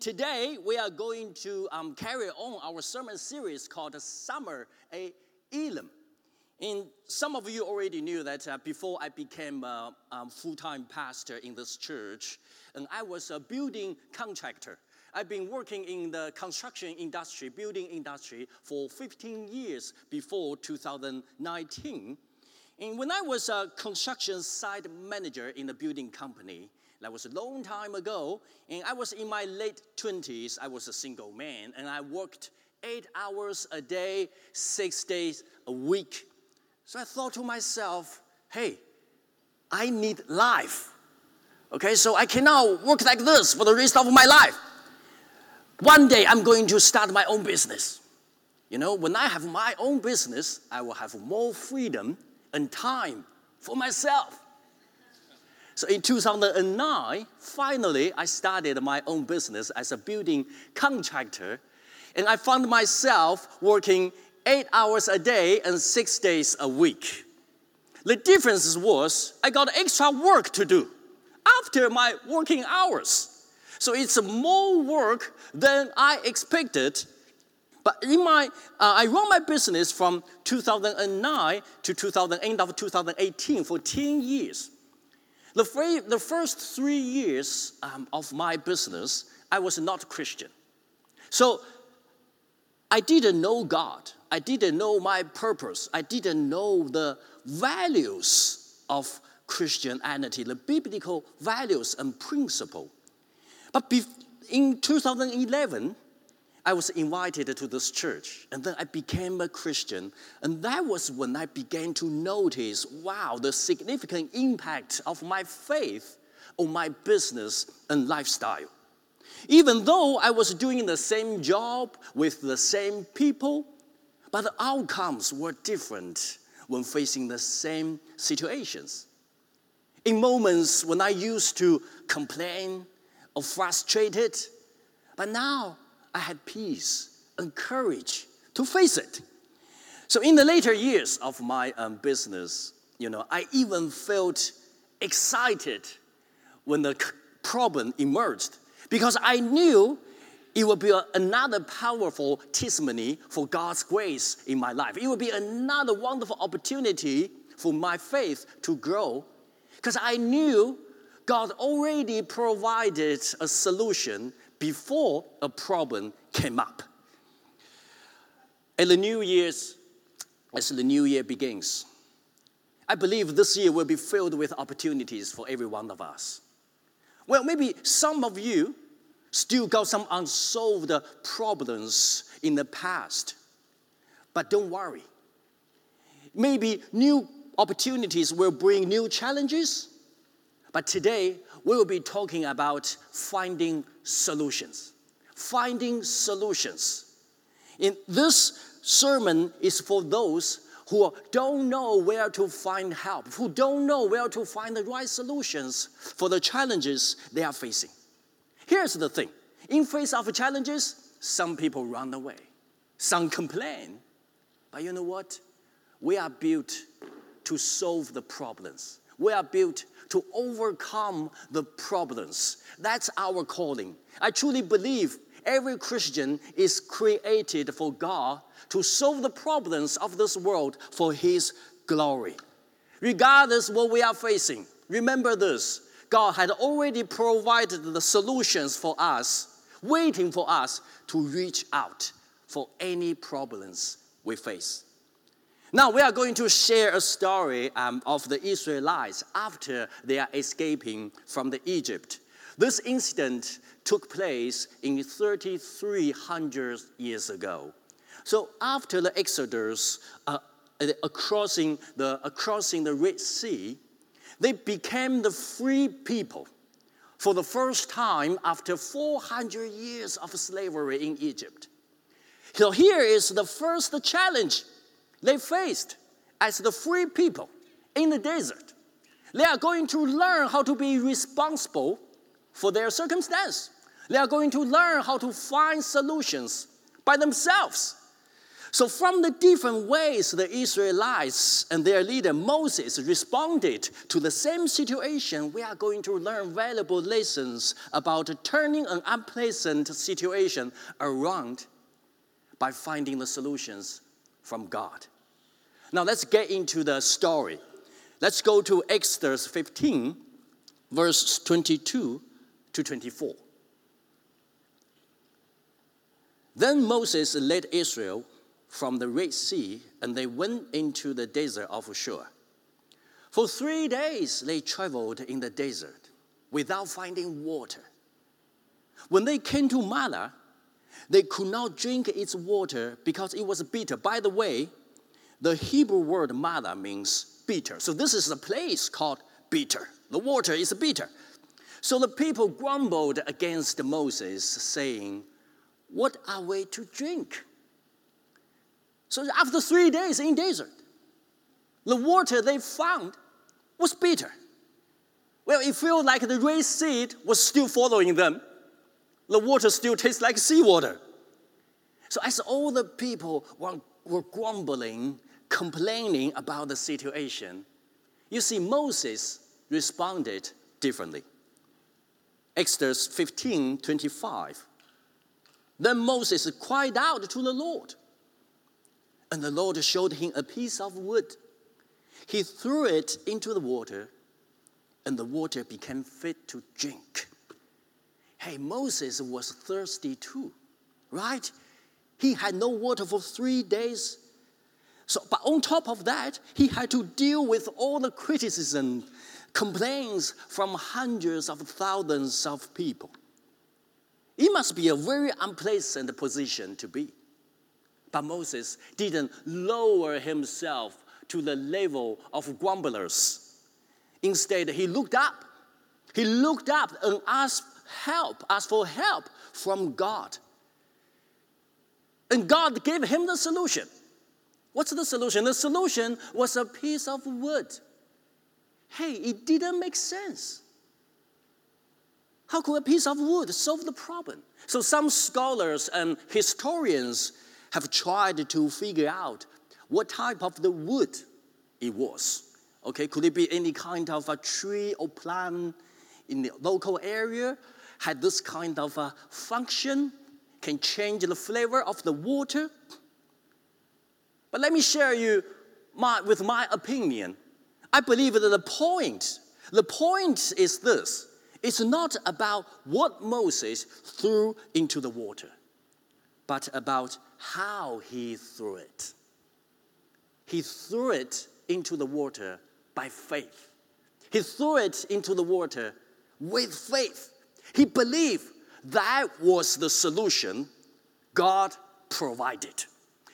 Today, we are going to um, carry on our sermon series called Summer a Elim. And some of you already knew that uh, before I became a um, full time pastor in this church, and I was a building contractor. I've been working in the construction industry, building industry, for 15 years before 2019. And when I was a construction site manager in a building company, that was a long time ago, and I was in my late 20s. I was a single man, and I worked eight hours a day, six days a week. So I thought to myself, hey, I need life. Okay, so I cannot work like this for the rest of my life. One day I'm going to start my own business. You know, when I have my own business, I will have more freedom and time for myself. So in 2009, finally, I started my own business as a building contractor. And I found myself working eight hours a day and six days a week. The difference was I got extra work to do after my working hours. So it's more work than I expected. But in my, uh, I run my business from 2009 to 2000, end of 2018 for 10 years. The, the first three years um, of my business, I was not Christian. So I didn't know God. I didn't know my purpose. I didn't know the values of Christianity, the biblical values and principle. But in 2011, I was invited to this church, and then I became a Christian. And that was when I began to notice wow, the significant impact of my faith on my business and lifestyle. Even though I was doing the same job with the same people, but the outcomes were different when facing the same situations. In moments when I used to complain or frustrated, but now I had peace and courage to face it. So in the later years of my um, business, you know, I even felt excited when the problem emerged because I knew it would be a, another powerful testimony for God's grace in my life. It would be another wonderful opportunity for my faith to grow because I knew God already provided a solution before a problem came up. And the new year's, as the new year begins, I believe this year will be filled with opportunities for every one of us. Well, maybe some of you still got some unsolved problems in the past, but don't worry. Maybe new opportunities will bring new challenges, but today we will be talking about finding solutions. Finding solutions. In this sermon is for those who don't know where to find help, who don't know where to find the right solutions for the challenges they are facing. Here's the thing in face of challenges, some people run away, some complain. But you know what? We are built to solve the problems. We are built to overcome the problems. That's our calling. I truly believe every Christian is created for God to solve the problems of this world for His glory. Regardless what we are facing, remember this God had already provided the solutions for us, waiting for us to reach out for any problems we face. Now, we are going to share a story um, of the Israelites after they are escaping from the Egypt. This incident took place in 3,300 years ago. So, after the Exodus, uh, uh, crossing, the, uh, crossing the Red Sea, they became the free people for the first time after 400 years of slavery in Egypt. So, here is the first challenge they faced as the free people in the desert. They are going to learn how to be responsible for their circumstance. They are going to learn how to find solutions by themselves. So, from the different ways the Israelites and their leader Moses responded to the same situation, we are going to learn valuable lessons about turning an unpleasant situation around by finding the solutions from God. Now, let's get into the story. Let's go to Exodus 15, verse 22 to 24. Then Moses led Israel from the Red Sea, and they went into the desert of Shur. For three days they traveled in the desert without finding water. When they came to Marah, they could not drink its water because it was bitter. By the way, the Hebrew word Marah means bitter. So this is a place called bitter. The water is bitter. So the people grumbled against Moses, saying, What are we to drink? So after three days in desert, the water they found was bitter. Well, it felt like the Red Sea was still following them. The water still tastes like seawater. So as all the people were, were grumbling, complaining about the situation, you see Moses responded differently. Exodus 15, 25. Then Moses cried out to the Lord. And the Lord showed him a piece of wood. He threw it into the water, and the water became fit to drink. Hey, Moses was thirsty too, right? He had no water for three days. So, but on top of that, he had to deal with all the criticism, complaints from hundreds of thousands of people. It must be a very unpleasant position to be. But Moses didn't lower himself to the level of grumblers. Instead, he looked up. He looked up and asked help, asked for help from God. And God gave him the solution. What's the solution? The solution was a piece of wood. Hey, it didn't make sense. How could a piece of wood solve the problem? So, some scholars and historians have tried to figure out what type of the wood it was. Okay, could it be any kind of a tree or plant in the local area? Had this kind of a function? Can change the flavor of the water? But let me share you my, with my opinion. I believe that the point, the point is this. It's not about what Moses threw into the water, but about how he threw it. He threw it into the water by faith. He threw it into the water with faith. He believed that was the solution God provided.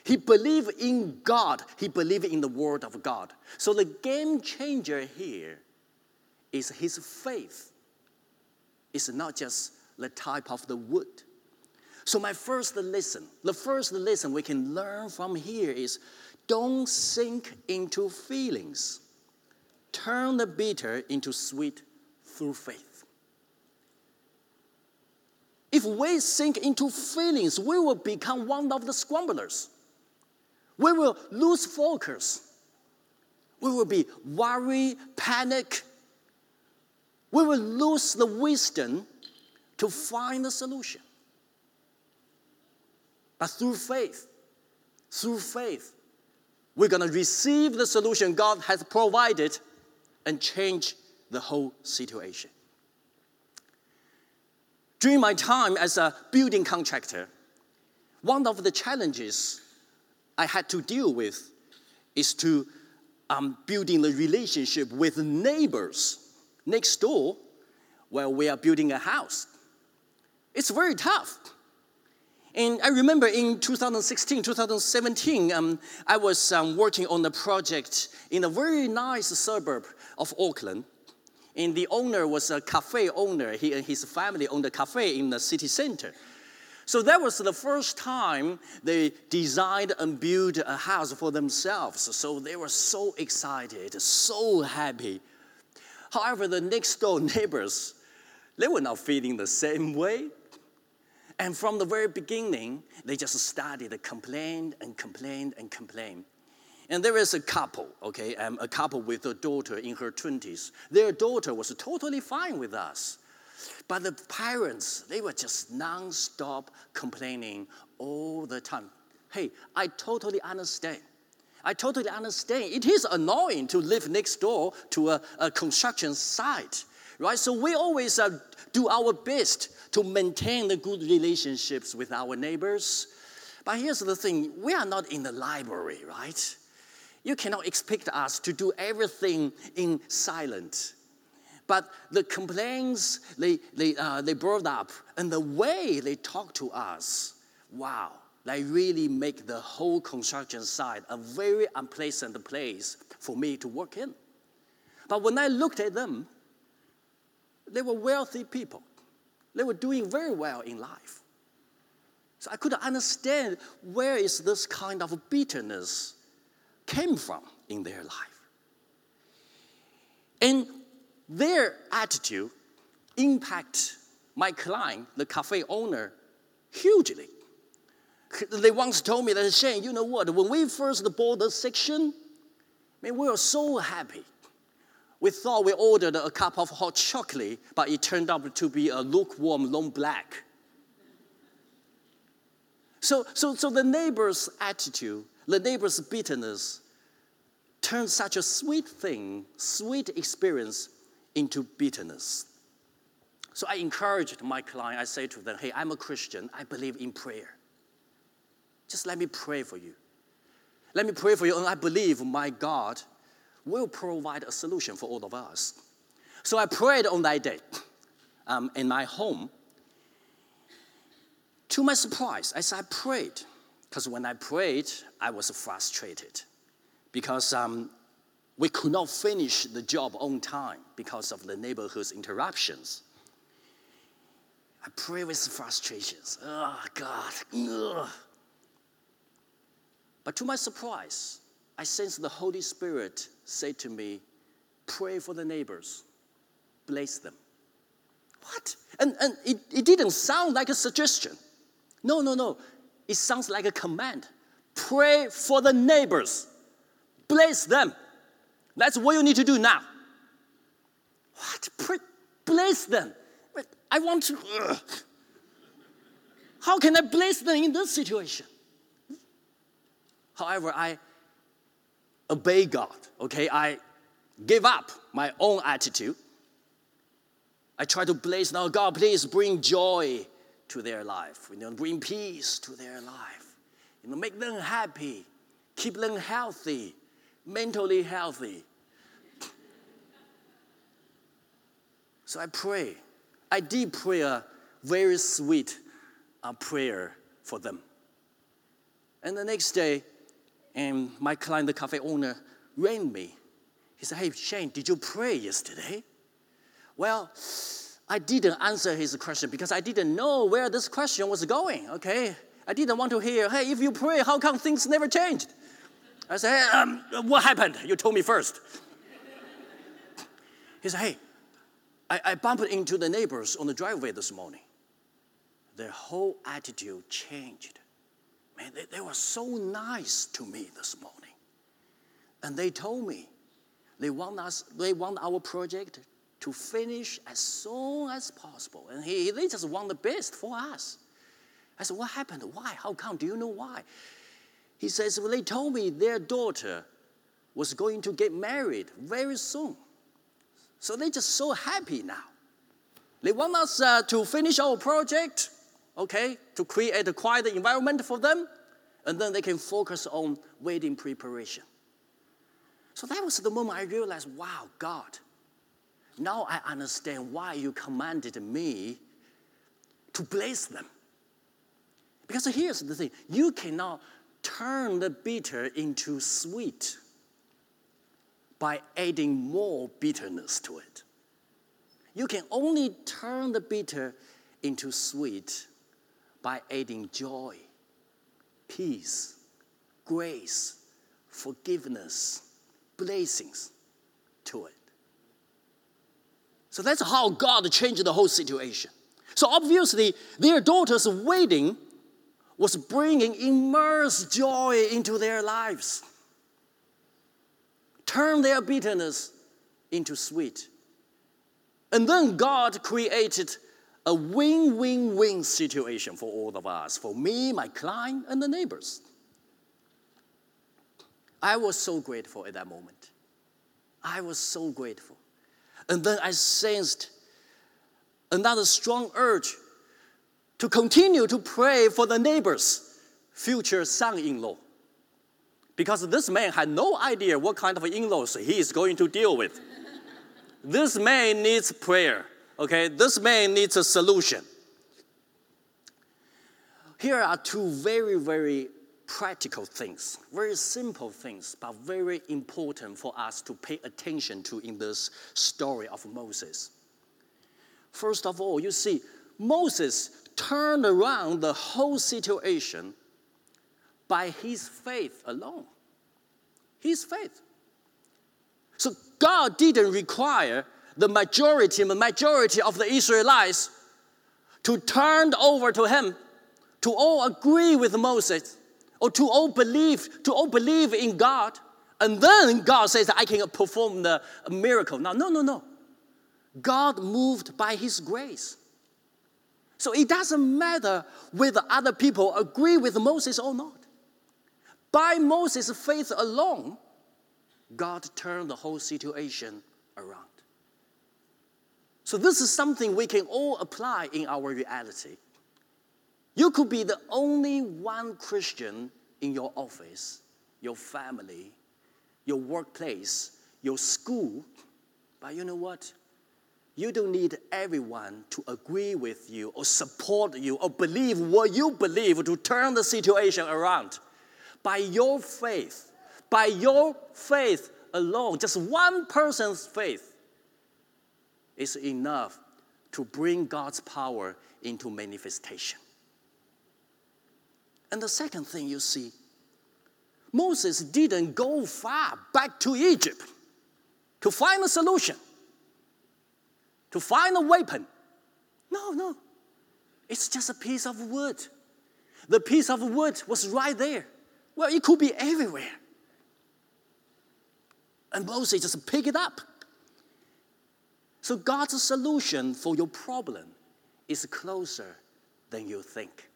He believed in God, he believed in the word of God. So the game changer here is his faith. It's not just the type of the wood. So, my first lesson, the first lesson we can learn from here is don't sink into feelings. Turn the bitter into sweet through faith. If we sink into feelings, we will become one of the scramblers. We will lose focus. We will be worried, panic. We will lose the wisdom to find the solution. But through faith, through faith, we're going to receive the solution God has provided and change the whole situation. During my time as a building contractor, one of the challenges I had to deal with is to um, building the relationship with neighbors next door while we are building a house. It's very tough and I remember in 2016, 2017, um, I was um, working on a project in a very nice suburb of Auckland. And the owner was a cafe owner. He and his family owned a cafe in the city center. So that was the first time they designed and built a house for themselves. So they were so excited, so happy. However, the next door neighbors, they were not feeling the same way. And from the very beginning, they just started to complain and complain and complain. And there is a couple, okay, um, a couple with a daughter in her 20s. Their daughter was totally fine with us. But the parents, they were just non-stop complaining all the time. Hey, I totally understand. I totally understand. It is annoying to live next door to a, a construction site, right? So we always uh, do our best to maintain the good relationships with our neighbors. But here's the thing we are not in the library, right? You cannot expect us to do everything in silence. But the complaints they, they, uh, they brought up and the way they talk to us, wow, they really make the whole construction site a very unpleasant place for me to work in. But when I looked at them, they were wealthy people. They were doing very well in life. So I couldn't understand where is this kind of bitterness came from in their life. And their attitude impact my client, the cafe owner, hugely. They once told me that, Shane, you know what? When we first bought this section, man, we were so happy. We thought we ordered a cup of hot chocolate, but it turned out to be a lukewarm long black. So, so, so the neighbor's attitude, the neighbor's bitterness, turned such a sweet thing, sweet experience into bitterness. So I encouraged my client, I say to them, hey, I'm a Christian, I believe in prayer. Just let me pray for you. Let me pray for you, and I believe my God will provide a solution for all of us. So I prayed on that day um, in my home. To my surprise, as I prayed, because when I prayed, I was frustrated because um, we could not finish the job on time because of the neighborhood's interruptions. I pray with frustrations. Oh, God. Ugh. But to my surprise, I sense the Holy Spirit say to me, Pray for the neighbors, bless them. What? And, and it, it didn't sound like a suggestion. No, no, no. It sounds like a command. Pray for the neighbors, bless them. That's what you need to do now. What? Pray, bless them. I want to. Ugh. How can I bless them in this situation? However, I obey God, okay? I give up my own attitude. I try to bless now, God, please bring joy to their life, you know, bring peace to their life, you know, make them happy, keep them healthy, mentally healthy. So I pray. I did pray a very sweet uh, prayer for them. And the next day, and my client, the cafe owner, rang me. He said, Hey, Shane, did you pray yesterday? Well, I didn't answer his question because I didn't know where this question was going, okay? I didn't want to hear, Hey, if you pray, how come things never changed? I said, hey, um, What happened? You told me first. He said, Hey, I, I bumped into the neighbors on the driveway this morning. Their whole attitude changed. Man, they, they were so nice to me this morning. And they told me they want us, they want our project to finish as soon as possible. And he, they just want the best for us. I said, What happened? Why? How come? Do you know why? He says, Well, they told me their daughter was going to get married very soon. So they're just so happy now. They want us uh, to finish our project okay, to create a quiet environment for them, and then they can focus on wedding preparation. So that was the moment I realized, wow, God, now I understand why you commanded me to bless them. Because here's the thing you cannot turn the bitter into sweet by adding more bitterness to it. You can only turn the bitter into sweet by adding joy, peace, grace, forgiveness, blessings to it. So that's how God changed the whole situation. So obviously, their daughter's wedding was bringing immense joy into their lives. Turn their bitterness into sweet. And then God created a win win win situation for all of us, for me, my client, and the neighbors. I was so grateful at that moment. I was so grateful. And then I sensed another strong urge to continue to pray for the neighbor's future son in law. Because this man had no idea what kind of in laws he is going to deal with. this man needs prayer, okay? This man needs a solution. Here are two very, very practical things, very simple things, but very important for us to pay attention to in this story of Moses. First of all, you see, Moses turned around the whole situation by his faith alone. His faith. So God didn't require the majority, the majority of the Israelites to turn over to him, to all agree with Moses, or to all believe, to all believe in God. And then God says, I can perform the miracle. Now, no, no, no. God moved by his grace. So it doesn't matter whether other people agree with Moses or not. By Moses' faith alone, God turned the whole situation around. So, this is something we can all apply in our reality. You could be the only one Christian in your office, your family, your workplace, your school, but you know what? You don't need everyone to agree with you or support you or believe what you believe to turn the situation around. By your faith, by your faith alone, just one person's faith is enough to bring God's power into manifestation. And the second thing you see, Moses didn't go far back to Egypt to find a solution to find a weapon. No, no. It's just a piece of wood. The piece of wood was right there. Well, it could be everywhere. And Moses just pick it up. So God's solution for your problem is closer than you think.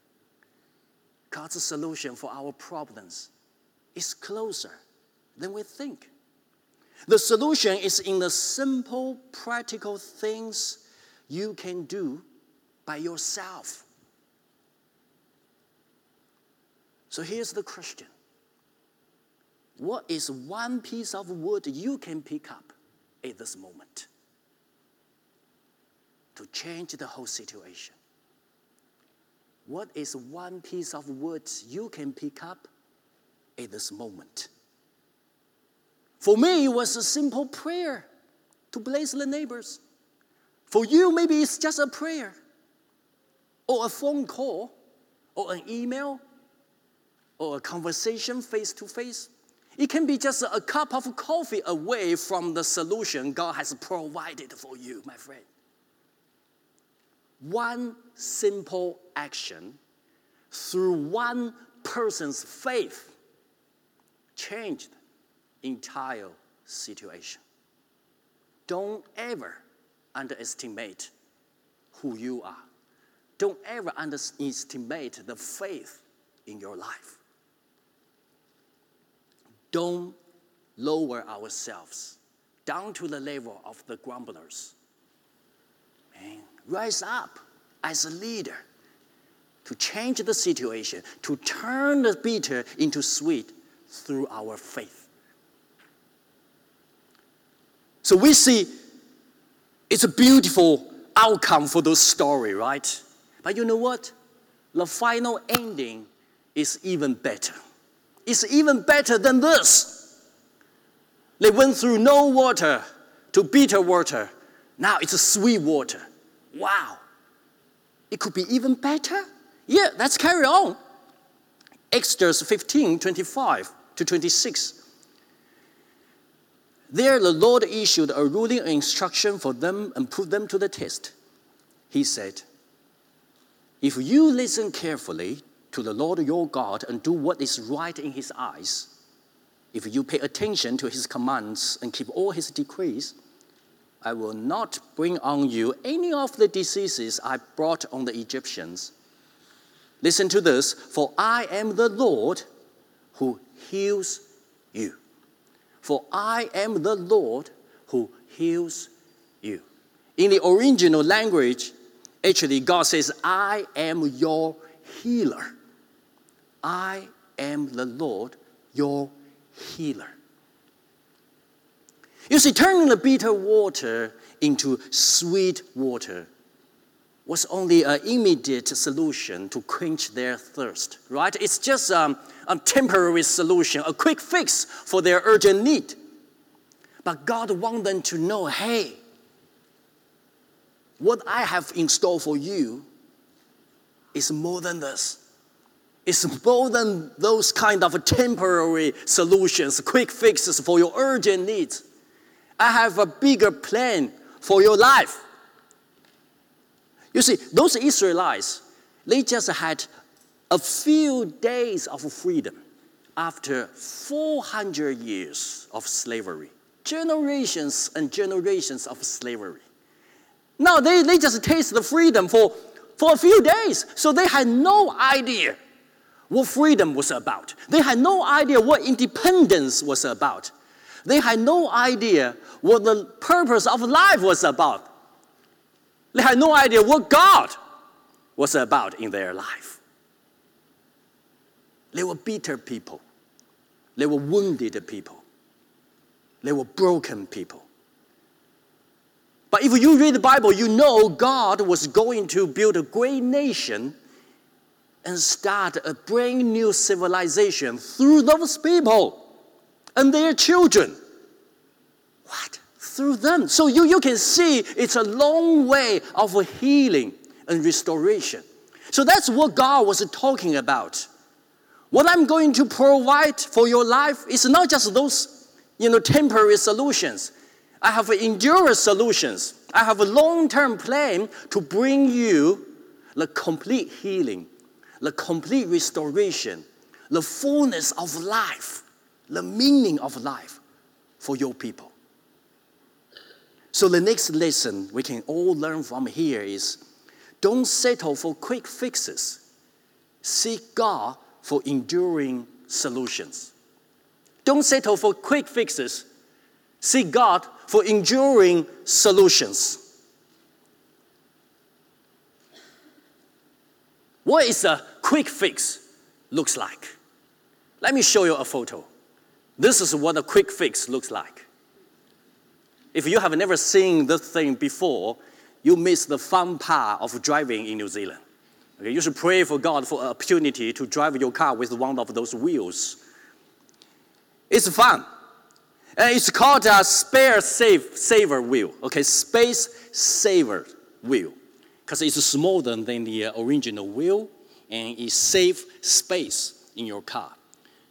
God's solution for our problems is closer than we think. The solution is in the simple, practical things you can do by yourself. So here's the question What is one piece of wood you can pick up at this moment to change the whole situation? What is one piece of wood you can pick up at this moment? For me, it was a simple prayer to bless the neighbors. For you, maybe it's just a prayer, or a phone call, or an email, or a conversation face to face. It can be just a cup of coffee away from the solution God has provided for you, my friend. One simple action through one person's faith changed entire situation. Don't ever underestimate who you are. Don't ever underestimate the faith in your life. Don't lower ourselves down to the level of the grumblers. Man, rise up as a leader to change the situation, to turn the bitter into sweet through our faith. So we see it's a beautiful outcome for those story, right? But you know what? The final ending is even better. It's even better than this. They went through no water to bitter water. Now it's a sweet water. Wow. It could be even better? Yeah, let's carry on. Exodus 15, 25 to 26. There, the Lord issued a ruling instruction for them and put them to the test. He said, If you listen carefully to the Lord your God and do what is right in his eyes, if you pay attention to his commands and keep all his decrees, I will not bring on you any of the diseases I brought on the Egyptians. Listen to this, for I am the Lord who heals you. For I am the Lord who heals you. In the original language, actually, God says, I am your healer. I am the Lord, your healer. You see, turning the bitter water into sweet water was only an immediate solution to quench their thirst, right? It's just um, a temporary solution, a quick fix for their urgent need. But God wants them to know hey, what I have in store for you is more than this. It's more than those kind of temporary solutions, quick fixes for your urgent needs. I have a bigger plan for your life. You see, those Israelites, they just had a few days of freedom after 400 years of slavery, generations and generations of slavery. Now they, they just taste the freedom for, for a few days, so they had no idea what freedom was about. They had no idea what independence was about. They had no idea what the purpose of life was about. They had no idea what God was about in their life. They were bitter people. They were wounded people. They were broken people. But if you read the Bible, you know God was going to build a great nation and start a brand new civilization through those people and their children. What? Through them. So you, you can see it's a long way of healing and restoration. So that's what God was talking about. What I'm going to provide for your life is not just those you know, temporary solutions. I have endurance solutions. I have a long-term plan to bring you the complete healing, the complete restoration, the fullness of life, the meaning of life for your people. So the next lesson we can all learn from here is don't settle for quick fixes. Seek God for enduring solutions. Don't settle for quick fixes. Seek God for enduring solutions. What is a quick fix looks like? Let me show you a photo. This is what a quick fix looks like. If you have never seen this thing before, you miss the fun part of driving in New Zealand. Okay, you should pray for God for an opportunity to drive your car with one of those wheels. It's fun. And it's called a spare save, saver wheel. Okay, space saver wheel. Because it's smaller than the uh, original wheel and it saves space in your car.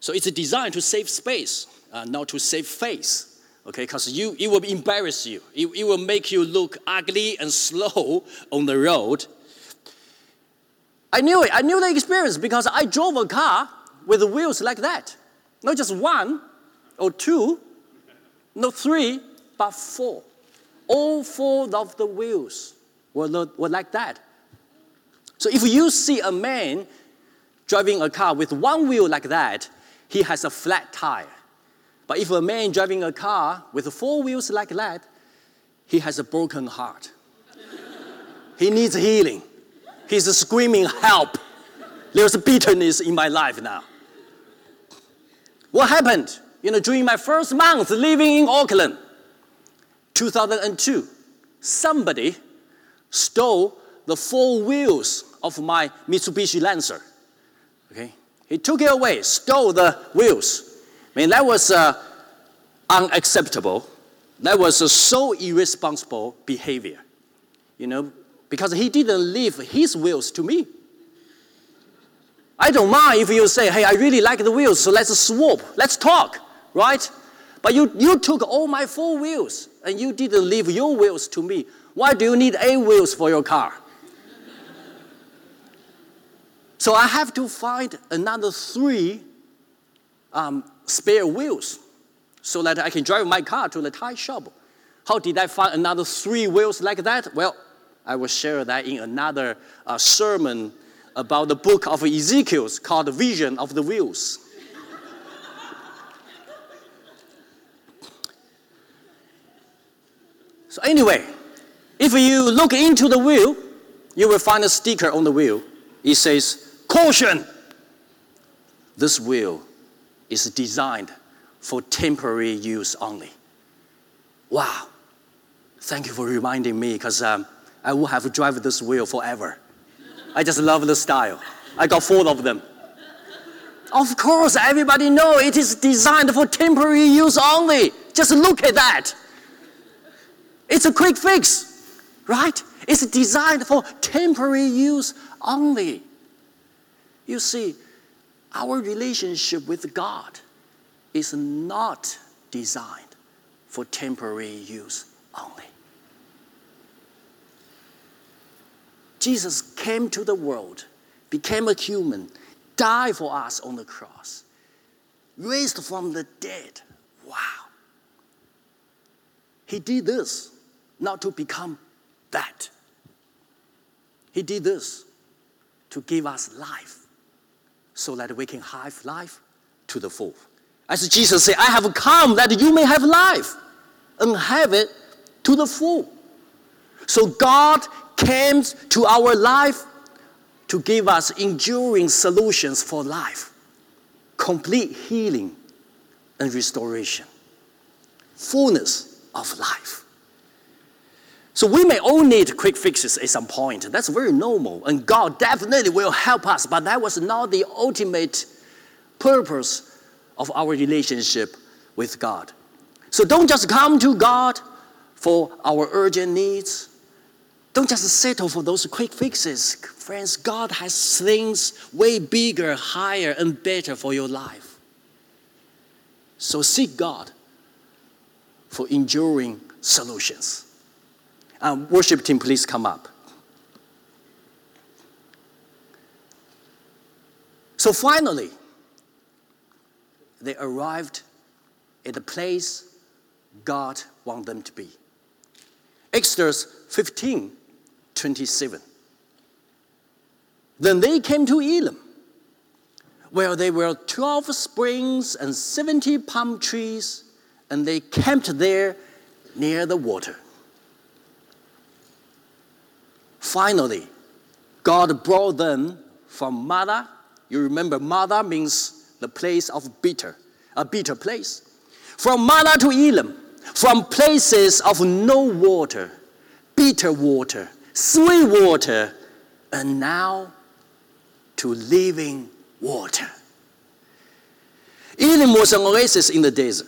So it's designed to save space, uh, not to save face okay? Because you, it will embarrass you. It, it will make you look ugly and slow on the road. I knew it. I knew the experience because I drove a car with wheels like that. Not just one or two, not three, but four. All four of the wheels were, were like that. So if you see a man driving a car with one wheel like that, he has a flat tire. But if a man driving a car with four wheels like that, he has a broken heart. he needs healing. He's screaming, Help! There's bitterness in my life now. What happened? You know, during my first month living in Auckland, 2002, somebody stole the four wheels of my Mitsubishi Lancer. Okay? He took it away, stole the wheels. I mean, that was uh, unacceptable. That was a so irresponsible behavior, you know, because he didn't leave his wills to me. I don't mind if you say, hey, I really like the wheels, so let's swap, let's talk, right? But you, you took all my four wheels and you didn't leave your wheels to me. Why do you need eight wheels for your car? So I have to find another three um, spare wheels so that I can drive my car to the tire shop. How did I find another three wheels like that? Well, I will share that in another uh, sermon about the book of Ezekiel called Vision of the Wheels. so, anyway, if you look into the wheel, you will find a sticker on the wheel. It says, Caution! This wheel is designed for temporary use only. Wow. Thank you for reminding me because um, I will have to drive this wheel forever. I just love the style. I got four of them. Of course, everybody know it is designed for temporary use only. Just look at that. It's a quick fix, right? It's designed for temporary use only. You see, our relationship with God is not designed for temporary use only. Jesus came to the world, became a human, died for us on the cross, raised from the dead. Wow. He did this not to become that. He did this to give us life so that we can have life to the full. As Jesus said, I have come that you may have life and have it to the full. So God came to our life to give us enduring solutions for life, complete healing and restoration, fullness of life. So we may all need quick fixes at some point. That's very normal. And God definitely will help us, but that was not the ultimate purpose of our relationship with God. So don't just come to God for our urgent needs. Don't just settle for those quick fixes. Friends, God has things way bigger, higher, and better for your life. So seek God for enduring solutions. Um, worship team, please come up. So finally, they arrived at the place God wanted them to be. Exodus 15 27. Then they came to Elim, where there were 12 springs and 70 palm trees, and they camped there near the water. Finally, God brought them from Marah. You remember, Marah means the place of bitter, a bitter place. From Marah to Elim, from places of no water, bitter water, sweet water, and now to living water. Elim was an oasis in the desert.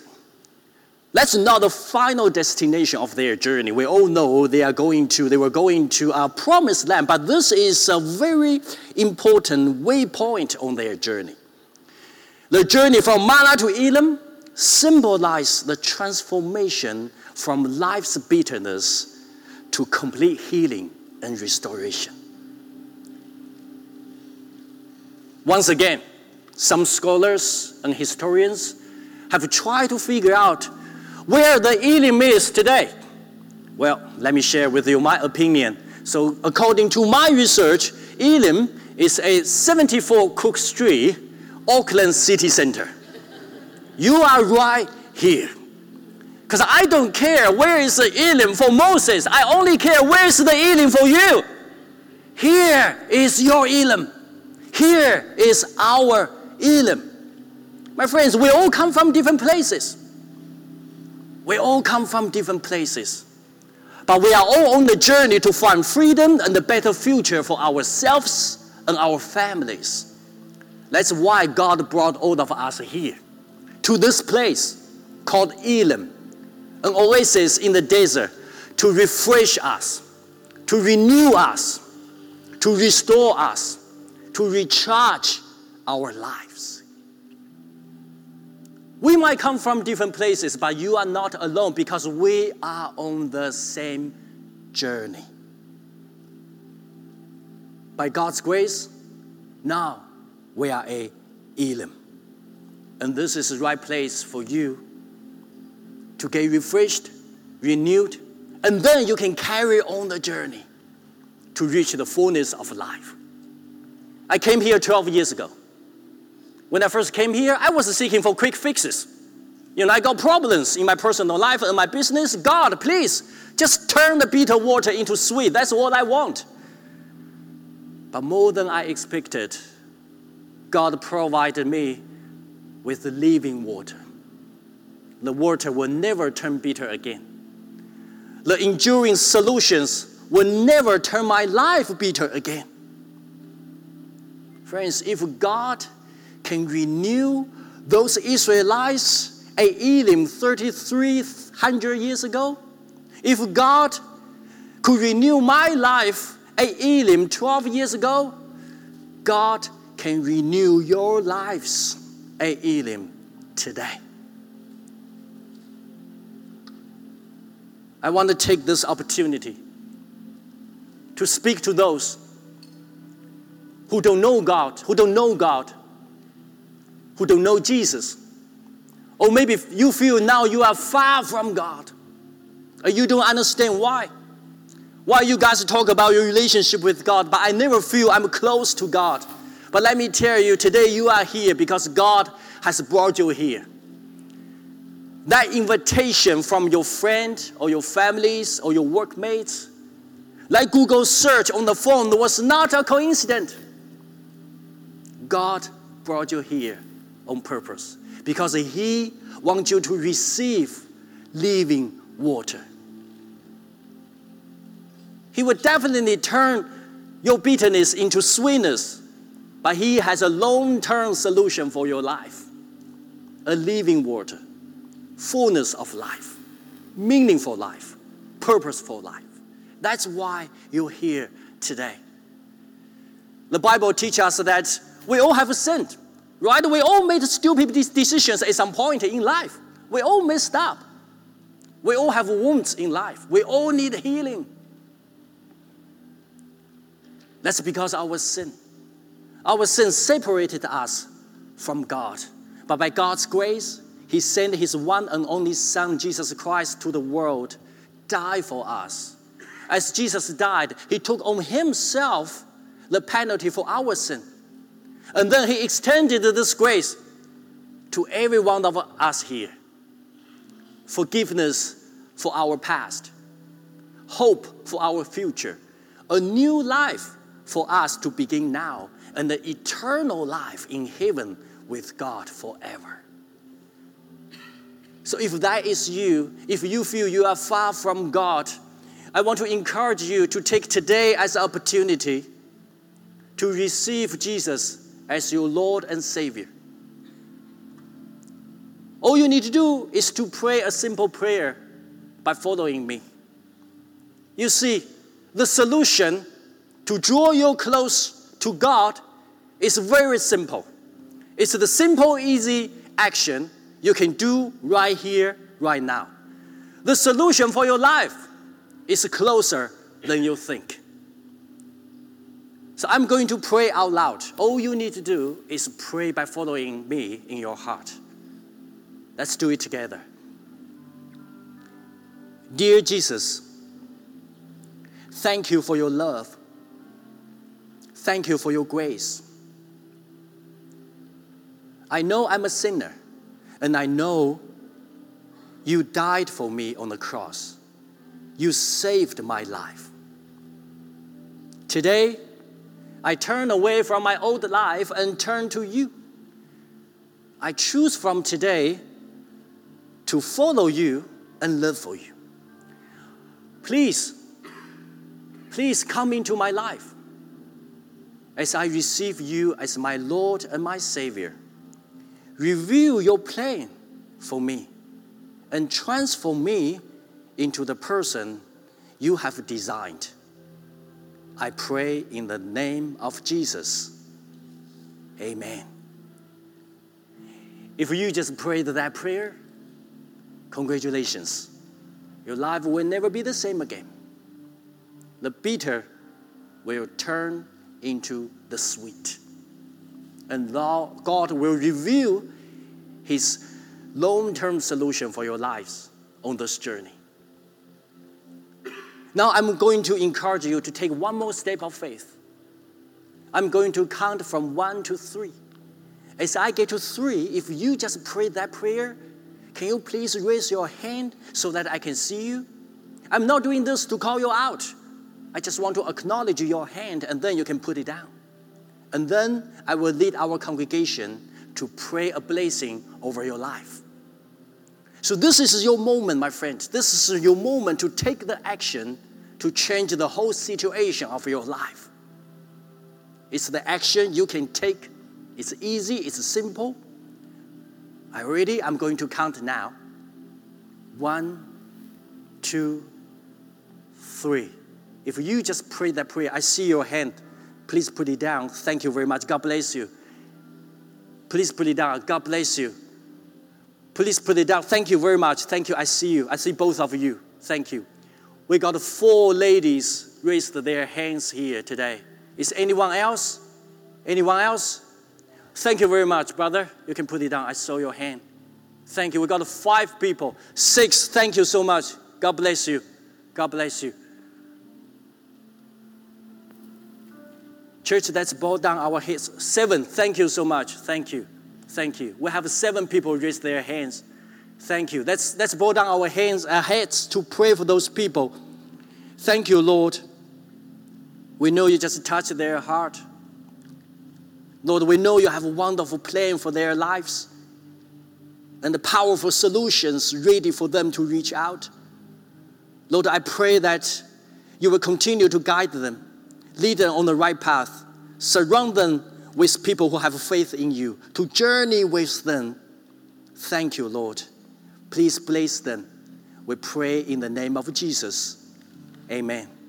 That's not the final destination of their journey. We all know they are going to, they were going to a promised land, but this is a very important waypoint on their journey. The journey from Marah to Elim symbolizes the transformation from life's bitterness to complete healing and restoration. Once again, some scholars and historians have tried to figure out where the Elim is today? Well, let me share with you my opinion. So, according to my research, Elim is a 74 Cook Street, Auckland city center. You are right here. Because I don't care where is the Elim for Moses. I only care where is the Elim for you. Here is your Elim. Here is our Elim. My friends, we all come from different places. We all come from different places. But we are all on the journey to find freedom and a better future for ourselves and our families. That's why God brought all of us here to this place called Elim, an oasis in the desert to refresh us, to renew us, to restore us, to recharge our lives. We might come from different places, but you are not alone because we are on the same journey. By God's grace, Now we are a Elim. And this is the right place for you to get refreshed, renewed, and then you can carry on the journey to reach the fullness of life. I came here 12 years ago. When I first came here, I was seeking for quick fixes. You know, I got problems in my personal life and my business. God, please, just turn the bitter water into sweet. That's what I want. But more than I expected, God provided me with the living water. The water will never turn bitter again. The enduring solutions will never turn my life bitter again. Friends, if God can renew those Israelites at Elim 3,300 years ago, if God could renew my life at Elim 12 years ago, God can renew your lives at Elim today. I want to take this opportunity to speak to those who don't know God, who don't know God, who don't know Jesus. Or maybe you feel now you are far from God. And you don't understand why. Why you guys talk about your relationship with God, but I never feel I'm close to God. But let me tell you, today you are here because God has brought you here. That invitation from your friend or your families or your workmates, like Google search on the phone, was not a coincidence. God brought you here on purpose because He wants you to receive living water. He will definitely turn your bitterness into sweetness but He has a long term solution for your life a living water, fullness of life, meaningful life, purposeful life. That's why you're here today. The Bible teaches us that we all have sinned, right? We all made stupid decisions at some point in life. We all messed up. We all have wounds in life. We all need healing. That's because our sin. Our sin separated us from God. But by God's grace, He sent His one and only Son, Jesus Christ, to the world, die for us. As Jesus died, He took on Himself the penalty for our sin. And then He extended this grace to every one of us here forgiveness for our past, hope for our future, a new life for us to begin now and the eternal life in heaven with God forever. So, if that is you, if you feel you are far from God, I want to encourage you to take today as an opportunity to receive Jesus as your Lord and Savior. All you need to do is to pray a simple prayer by following me. You see, the solution to draw you close to God is very simple. It's the simple, easy action you can do right here, right now. The solution for your life is closer than you think. So I'm going to pray out loud. All you need to do is pray by following me in your heart. Let's do it together. Dear Jesus, thank you for your love Thank you for your grace. I know I'm a sinner, and I know you died for me on the cross. You saved my life. Today, I turn away from my old life and turn to you. I choose from today to follow you and live for you. Please, please come into my life as I receive you as my Lord and my Savior. Reveal your plan for me and transform me into the person you have designed. I pray in the name of Jesus. Amen. If you just prayed that prayer, congratulations. Your life will never be the same again. The bitter will turn into the sweet. And now God will reveal His long term solution for your lives on this journey. Now I'm going to encourage you to take one more step of faith. I'm going to count from one to three. As I get to three, if you just pray that prayer, can you please raise your hand so that I can see you? I'm not doing this to call you out. I just want to acknowledge your hand and then you can put it down. And then I will lead our congregation to pray a blessing over your life. So, this is your moment, my friends. This is your moment to take the action to change the whole situation of your life. It's the action you can take. It's easy, it's simple. You ready? I'm going to count now. One, two, three. If you just pray that prayer, I see your hand. Please put it down. Thank you very much. God bless you. Please put it down. God bless you. Please put it down. Thank you very much. Thank you. I see you. I see both of you. Thank you. We got four ladies raised their hands here today. Is anyone else? Anyone else? Thank you very much, brother. You can put it down. I saw your hand. Thank you. We got five people. Six. Thank you so much. God bless you. God bless you. Church, let's bow down our heads. Seven. Thank you so much. Thank you. Thank you. We have seven people raise their hands. Thank you. Let's, let's bow down our hands, our heads to pray for those people. Thank you, Lord. We know you just touched their heart. Lord, we know you have a wonderful plan for their lives and the powerful solutions ready for them to reach out. Lord, I pray that you will continue to guide them, lead them on the right path, surround them with people who have faith in you, to journey with them. Thank you, Lord. Please bless them. We pray in the name of Jesus. Amen.